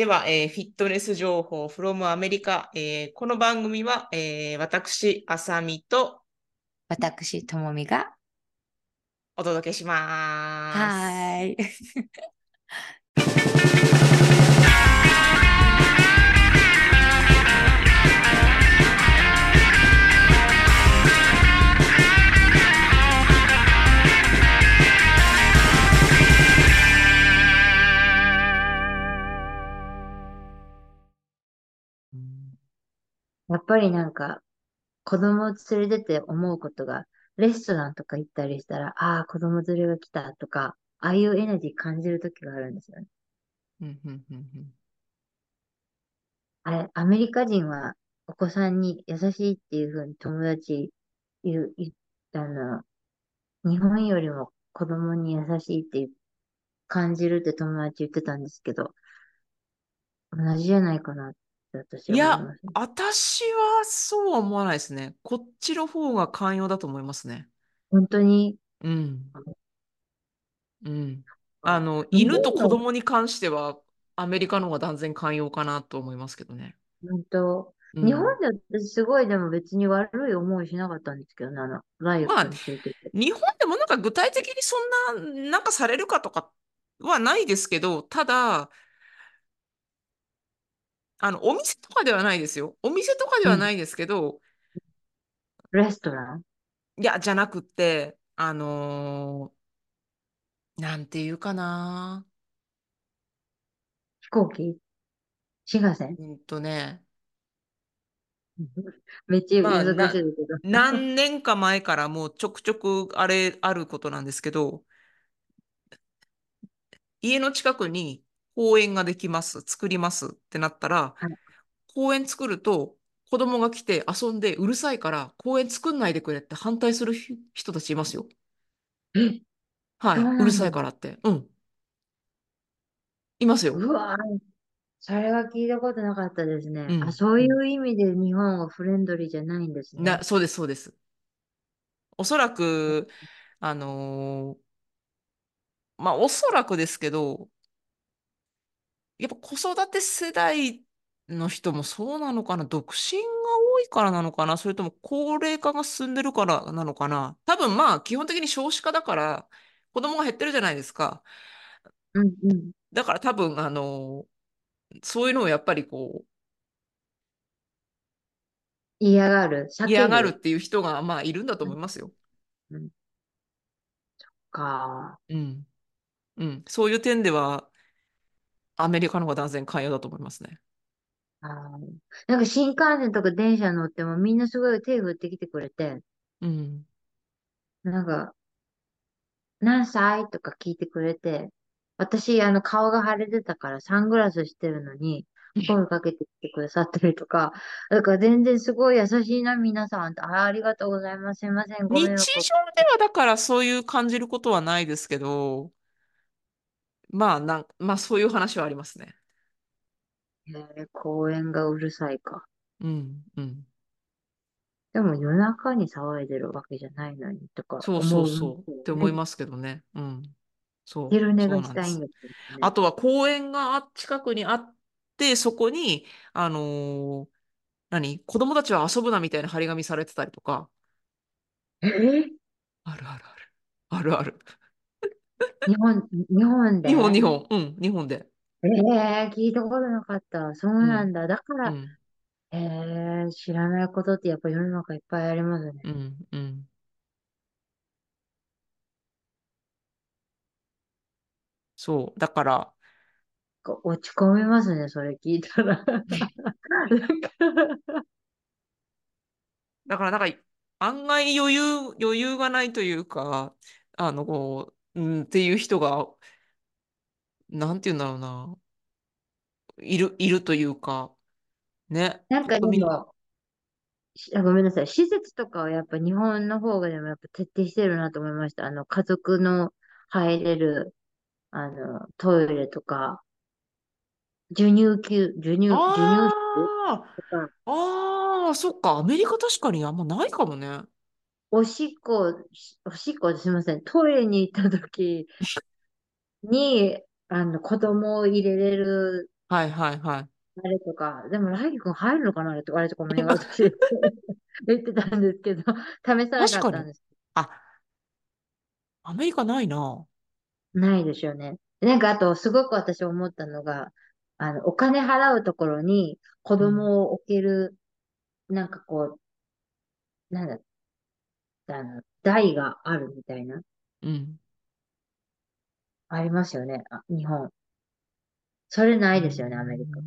では、えーフィットネス情報 from アメリカ。えーこの番組は、えー私、あさみと私、ともみが。お届けします。はーい。ぱりなんか、子供を連れてて思うことが、レストランとか行ったりしたら、ああ、子供連れが来たとか、ああいうエナジー感じるときがあるんですよね。うんうんうんうんあれ、アメリカ人はお子さんに優しいっていうふうに友達言う、言ったの、日本よりも子供に優しいっていう感じるって友達言ってたんですけど、同じじゃないかなって私いやは思いますね。私はそうは思わないですね。こっちの方が寛容だと思いますね。本当に、うん。うん。ああの、日犬と子供に関しては、アメリカの方が断然寛容かなと思いますけどね。本当、うん日本で私すごいでも別に悪い思いしなかったんですけどね、あの、ライオまあ。日本でもなんか具体的にそんな、なんかされるかとかはないですけど、ただ、あの、お店とかではないですよ。お店とかではないですけど、レストラン？いや、じゃなくって、あのーなんていうかな。飛行機？新幹線？うんとね、めっちゃまあ難しいけど。何年か前からもうちょくちょくあれ、あることなんですけど、家の近くに公園ができます、作りますってなったら、はい公園作ると子供が来て遊んでうるさいから公園作んないでくれって反対するひ人たちいますよ。え、はい。そうるさいからって。うん。いますよ。うわぁ、それは聞いたことなかったですね。うんあ、そういう意味で日本はフレンドリーじゃないんですね。な、そうです、そうです。おそらく、あのーまあ、おそらくですけど、やっぱ子育て世代の人もそうなのかな？独身が多いからなのかな？それとも高齢化が進んでるからなのかな？多分まあ、基本的に少子化だから、子供が減ってるじゃないですか。うんうん。だから多分、あのーそういうのをやっぱりこ嫌がる、う、避け嫌がるっていう人がまあ、いるんだと思いますよ。か。うん。うん。そういう点では、アメリカの方が断然寛容だと思いますね。あーなんか新幹線とか電車乗ってもみんなすごい手振ってきてくれて、うん。なんか、何歳とか聞いてくれて、私、あの、顔が腫れてたからサングラスしてるのに、声かけてきてくださったりとか、だから全然すごい優しいな、皆さん。あ、ありがとうございます。すいません。ご日常迷惑を。ではだからそういう感じることはないですけど、まあなん、まあそういう話はありますね。えー公園がうるさいか。うん、うん。でも夜中に騒いでるわけじゃないのにとかそうそう。そうって思いす。ますけどね。うん。そう、昼寝。がしたいんですよね。あとは公園があ近くにあって、そこに、あのー何？子供たちは遊ぶなみたいな張り紙されてたりとか、えー？あるあるある。あるある。日本、日本で？日本、日本。うん、日本で。ええ聞いたことなかった。そうなんだ。だから、うん、ええ知らないことってやっぱ世の中いっぱいありますね。うん、うん。そう。だから、こ落ち込みますね、それ聞いたら。なんかだから、なんか、案外余裕、余裕がないというか、あの、こう、うん、っていう人が、なんて言うんだろうな、いる、いるというか、ね。なんかで国民も、しあごめんなさい。施設とかはやっぱ日本の方がでもやっぱ徹底してるなと思いました。あの、家族の入れる、あの、トイレとか、授乳休、授乳、授乳室あとか、あ、ああ、そっか、アメリカ確かにあんまないかもね。おしっこ、しおしっこすみません。トイレに行った時に、あの、子供を入れれるはいはいはい。あれとか、でも、ライ君入るのかなあれとか、あれとか思いながら私 言ってたんですけど、試さな確かったんです。あ、アメリカないな。ないですよね。なんか、あと、すごく私思ったのが、あの、お金払うところに子うん。供を置ける、なんかこう、なんだ、あの、台があるみたいな、うん。ありますよね。あ、日本。それないですよね、アメリカ。ん。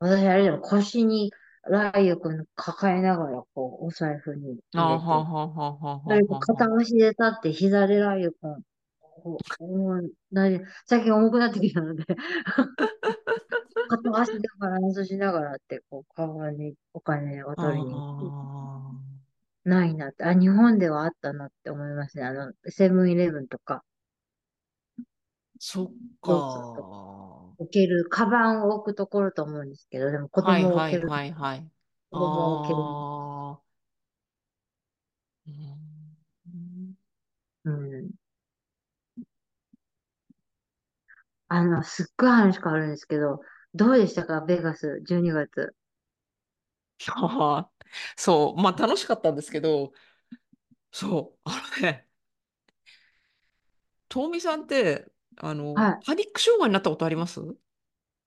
私、あれでも腰にライオくん抱えながら、こう、お財布にあははははははは。片足で立って、膝でライオくん、最近重くなってきたので、片足でバランスしながらって、こう、カバンにお金をあ取りに行く。あ。ないなって、あ、日本ではあったなって思いますね。あの、セブンイレブンとか、そっか、か。置ける、カバンを置くところと思うんですけど、でも子はい供を置ける、はいはいはい。子供を置ける。うん。あの、すっごい話変わるんですけど、どうでしたか、ベガス、12月。ああそう。まあ楽しかったんですけど、そう。あのね、トーミさんって、あの、はい。パニック障害になったことあります？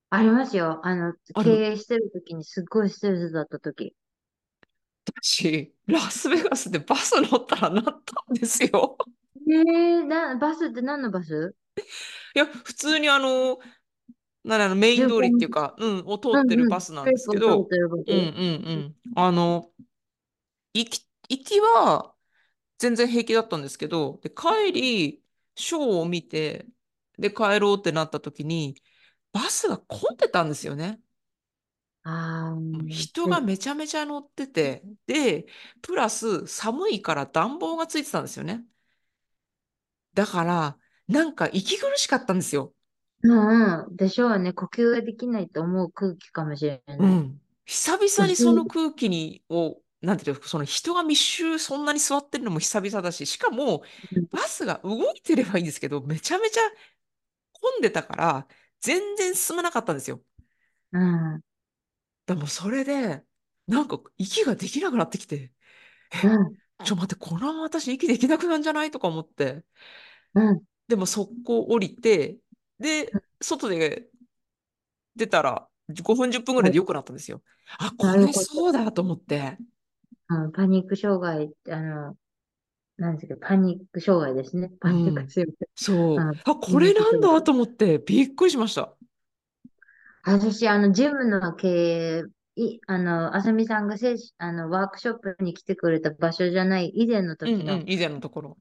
ありますよ。あの、経営してる時にすっごいストレスだった時。私、ラスベガスでバス乗ったらなったんですよ。えー、な、バスって何のバス？いや、普通にあの、なんだろうメイン通りっていうか、うん、を通ってる。バスなんですけど、うんうんスうん。あの、行き、行きは全然平気だったんですけど、で、帰り、ショーを見て、で、帰ろうってなった時に、バスが混んでたんですよね。あ人がめちゃめちゃ乗ってて、で、プラス寒いから暖房がついてたんですよね。だから、なんか息苦しかったんですよ。うんうん。でしょうね。呼吸ができないと思う空気かもしれない。うん。久々にその私、空気に、を、なんていうの、その人が密集そんなに座ってるのも久々だし、しかも、バスが動いてればいいんですけど、めちゃめちゃ混んでたから、全然進まなかったんですよ。うん、でもそれで、なんか息ができなくなってきて、うん、ちょ、待って、このまま私息できなくなるんじゃない？とか思って、うん。でも速攻降りて、で、外で出たら、5分10分ぐらいで良くなったんですよ。あ、これ。そうだと思って。うん、パニック障害あの、なんですか、パニック障害ですね。パニックうん。障害。うん、そう。あ、これなんだ。と思ってびっくりしました。私、あの、ジムの経営、い、あの、あさみさんがせいあの、ワークショップに来てくれた場所じゃない以前の時の、うんうん、以前のところ。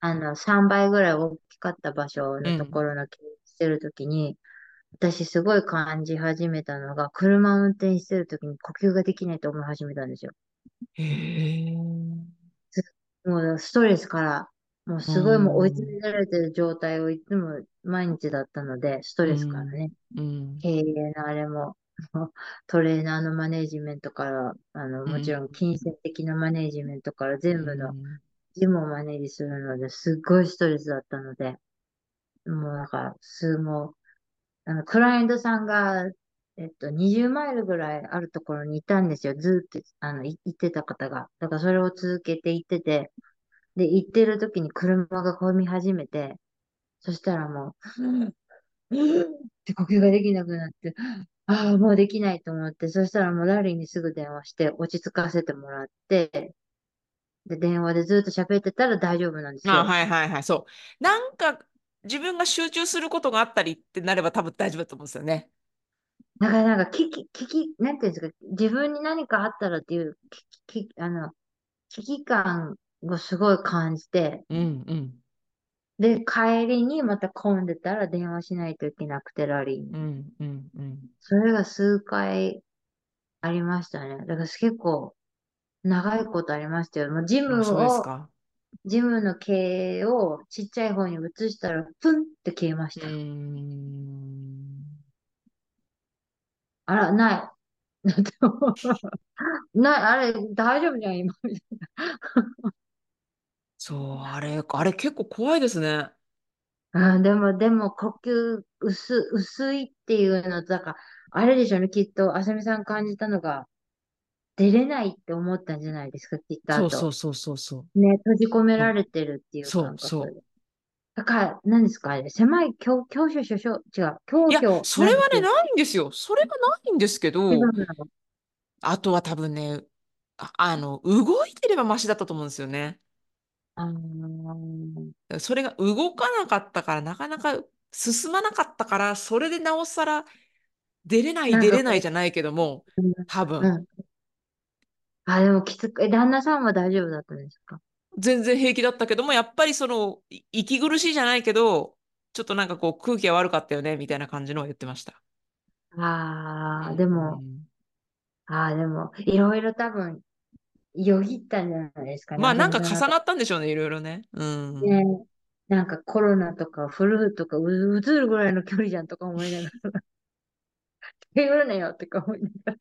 あの、3倍ぐらい大きかった場所のとこうん。ろの経営してる時に、私すごい感じ始めたのが、車を運転してる時に呼吸ができないと思い始めたんですよ。へもうストレスから、もううすごいもう追い詰ん。められてる状態をいつも毎日だったので、ストうレスからん。ね、うん。経営のあれも、トレーナーのマネージメントから、あの、うん。もちろん金銭的なマネージメントからう全部のん。ジムをマネージするので、すっごいストレスだったので、もうだから、すも、あの、クライアントさんが、えっと、20マイルぐらいあるところにいたんですよ。ずーっと、あの、行ってた方が。だからそれを続けて行ってて、で、行ってる時に車が混み始めて、そしたらもう、うんって呼吸ができなくなって、ああ、もうできないと思って、そしたらもうラリーにすぐ電話して落ち着かせてもらって、で、電話でずっと喋ってたら大丈夫なんですよあ、よ。はいはいはい。そう。なんか、自分が集中することがあったりってなれば多分大丈夫だと思うんですよね。だからなんか危機、危機、なんていうんですか、自分に何かあったらっていう危機、あの、危機感をすごい感じて、うんうん。で、帰りにまた混んでたら電話しないといけなくて、ラリーに。うんうんうん。それが数回ありましたね。だから結構長いことありましたよ。もうジあ、ムそうですを、か。ジムの経営をちっちゃい方に移したら、プンって消えました。ん。あら、ない。ない、あれ、大丈夫じゃん、今。そう、あれ、あれ結構怖いですね。あー、でも、でも、呼吸薄、薄いっていうのと、だから、あれでしょうね、きっと、あさみさん感じたのが、出れないって思ったんじゃないですか、きっと、あと。そうそうそうそうそう。ね、閉じ込めそうられてるっていうそう感覚で。そう。だから、何ですか、あれ、狭い、教、教所所所、違う、教いや、表、それはね、ないんですよ。それがないんですけど。あとは多分ね、あ、あの、動いてればマシだったと思うんですよね。あーそれが動かなかったから、なかなか進まなかったから、それでなおさら出れない出れないじゃないけども、う、多分、うん。あ、でもきつく、え、旦那さんは大丈夫だったんですか？全然平気だったけども、やっぱりその、い息苦しいじゃないけど、ちょっとなんかこう空気が悪かったよね、みたいな感じのを言ってました。うああー、でも、ん。ああ、でも、いろいろ多分、よぎったんじゃないですかね、あさまあなんか重なったんでしょうね、いろいろね。うで。ん。ね、なんかコロナとかフルーとかう、うつるぐらいの距離じゃんとか思いながら、頼るなよとか思いながら。